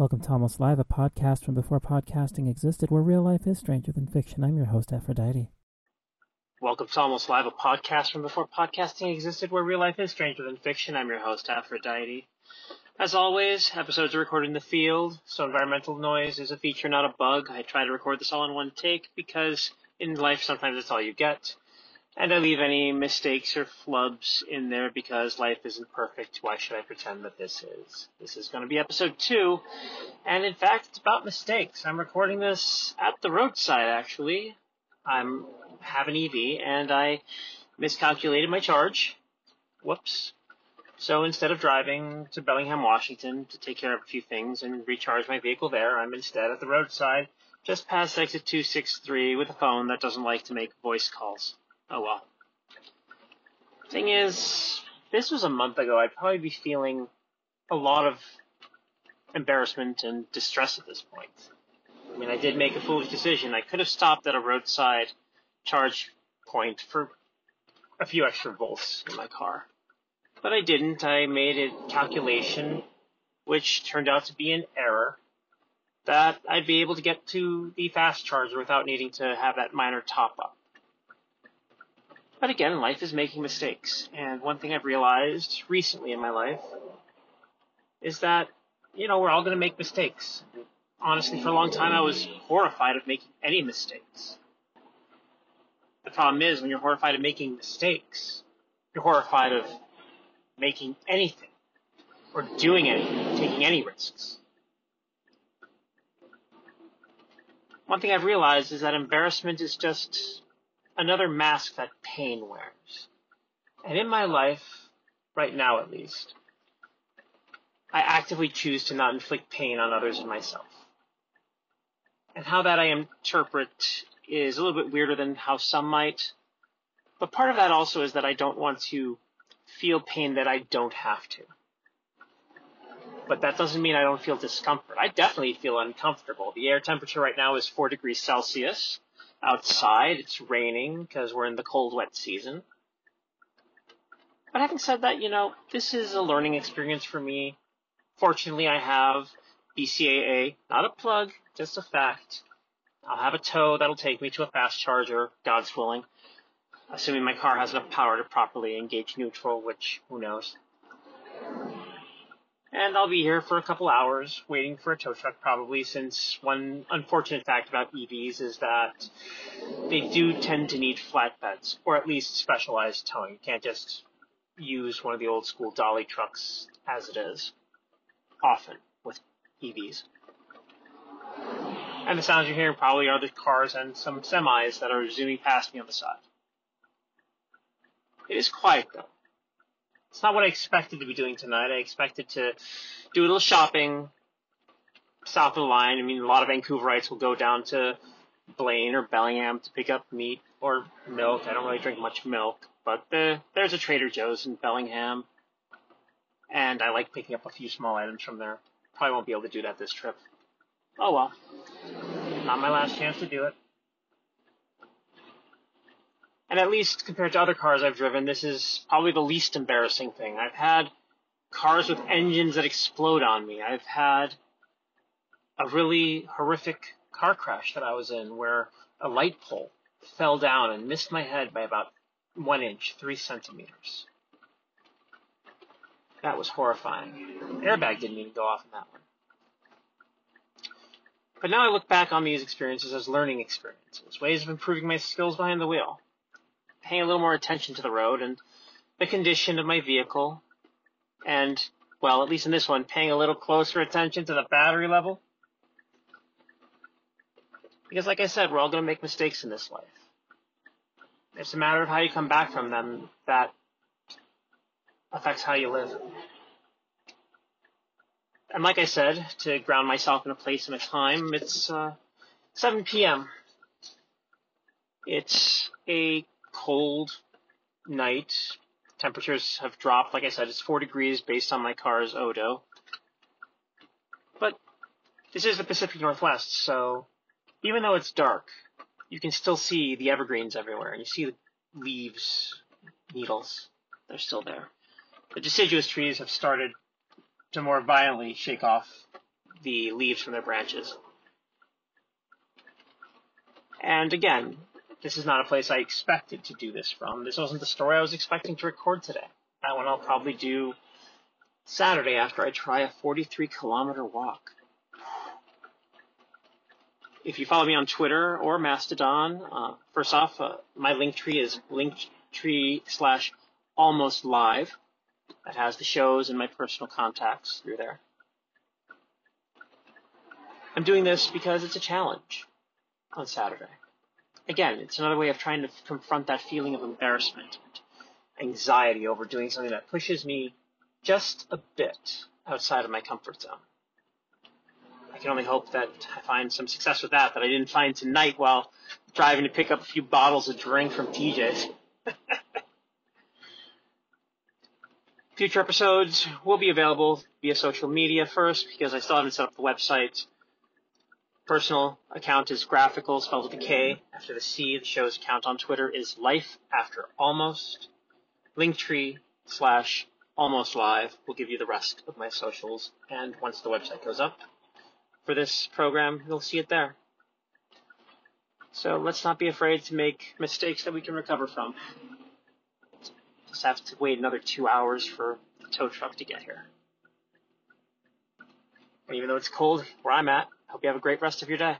Welcome to Almost Live, a podcast from before podcasting existed, where real life is stranger than fiction. I'm your host, Aphrodite. Welcome to Almost Live, a podcast from before podcasting existed, where real life is stranger than fiction. I'm your host, Aphrodite. As always, episodes are recorded in the field, so environmental noise is a feature, not a bug. I try to record this all in one take because in life sometimes it's all you get. And I leave any mistakes or flubs in there because life isn't perfect. Why should I pretend that this is? This is going to be episode two. And in fact, it's about mistakes. I'm recording this at the roadside, actually. I'm have an EV and I miscalculated my charge. Whoops. So instead of driving to Bellingham, Washington to take care of a few things and recharge my vehicle there, I'm instead at the roadside just past exit 263 with a phone that doesn't like to make voice calls. Oh well. Thing is, this was a month ago. I'd probably be feeling a lot of embarrassment and distress at this point. I mean, I did make a foolish decision. I could have stopped at a roadside charge point for a few extra volts in my car. But I didn't. I made a calculation which turned out to be an error that I'd be able to get to the fast charger without needing to have that minor top up. But again, life is making mistakes. And one thing I've realized recently in my life is that, you know, we're all going to make mistakes. Honestly, for a long time, I was horrified of making any mistakes. The problem is, when you're horrified of making mistakes, you're horrified of making anything, or doing anything, taking any risks. One thing I've realized is that embarrassment is just another mask that pain wears. And in my life, right now at least, I actively choose to not inflict pain on others and myself. And how that I interpret is a little bit weirder than how some might. But part of that also is that I don't want to feel pain that I don't have to. But that doesn't mean I don't feel discomfort. I definitely feel uncomfortable. The air temperature right now is 4 degrees Celsius outside. It's raining because we're in the cold, wet season. But having said that, you know, this is a learning experience for me. Fortunately, I have BCAA, not a plug, just a fact. I'll have a tow that'll take me to a fast charger, God's willing, assuming my car has enough power to properly engage neutral, which who knows. And I'll be here for a couple hours waiting for a tow truck probably since one unfortunate fact about EVs is that they do tend to need flatbeds or at least specialized towing. You can't just use one of the old school dolly trucks as it is often with EVs. And the sounds you're hearing probably are the cars and some semis that are zooming past me on the side. It is quiet though. It's not what I expected to be doing tonight. I expected to do a little shopping south of the line. I mean, a lot of Vancouverites will go down to Blaine or Bellingham to pick up meat or milk. I don't really drink much milk, but the, there's a Trader Joe's in Bellingham, and I like picking up a few small items from there. Probably won't be able to do that this trip. Oh well. Not my last chance to do it. And at least compared to other cars I've driven, this is probably the least embarrassing thing. I've had cars with engines that explode on me. I've had a really horrific car crash that I was in where a light pole fell down and missed my head by about one inch, three centimeters. That was horrifying. Airbag didn't even go off in that one. But now I look back on these experiences as learning experiences, ways of improving my skills behind the wheel paying a little more attention to the road and the condition of my vehicle, and, well, at least in this one, paying a little closer attention to the battery level. Because, like I said, we're all going to make mistakes in this life. It's a matter of how you come back from them that affects how you live. And like I said, to ground myself in a place and a time, it's uh, 7 p.m. It's a cold night. Temperatures have dropped. Like I said, it's 4 degrees based on my car's odo. But this is the Pacific Northwest, so even though it's dark, you can still see the evergreens everywhere, and you see the leaves, needles. They're still there. The deciduous trees have started to more violently shake off the leaves from their branches. And again, this is not a place I expected to do this from. This wasn't the story I was expecting to record today. That one I'll probably do Saturday after I try a 43 kilometer walk. If you follow me on Twitter or Mastodon, uh, first off, uh, my link tree is linktree slash almost live. That has the shows and my personal contacts through there. I'm doing this because it's a challenge on Saturday. Again, it's another way of trying to confront that feeling of embarrassment and anxiety over doing something that pushes me just a bit outside of my comfort zone. I can only hope that I find some success with that that I didn't find tonight while driving to pick up a few bottles of drink from TJ's. Future episodes will be available via social media first because I still haven't set up the website personal account is graphical, spelled with a K after the C. The show's account on Twitter is life after almost. Linktree slash almost live will give you the rest of my socials. And once the website goes up for this program, you'll see it there. So let's not be afraid to make mistakes that we can recover from. Just have to wait another two hours for the tow truck to get here. And even though it's cold where I'm at, Hope you have a great rest of your day.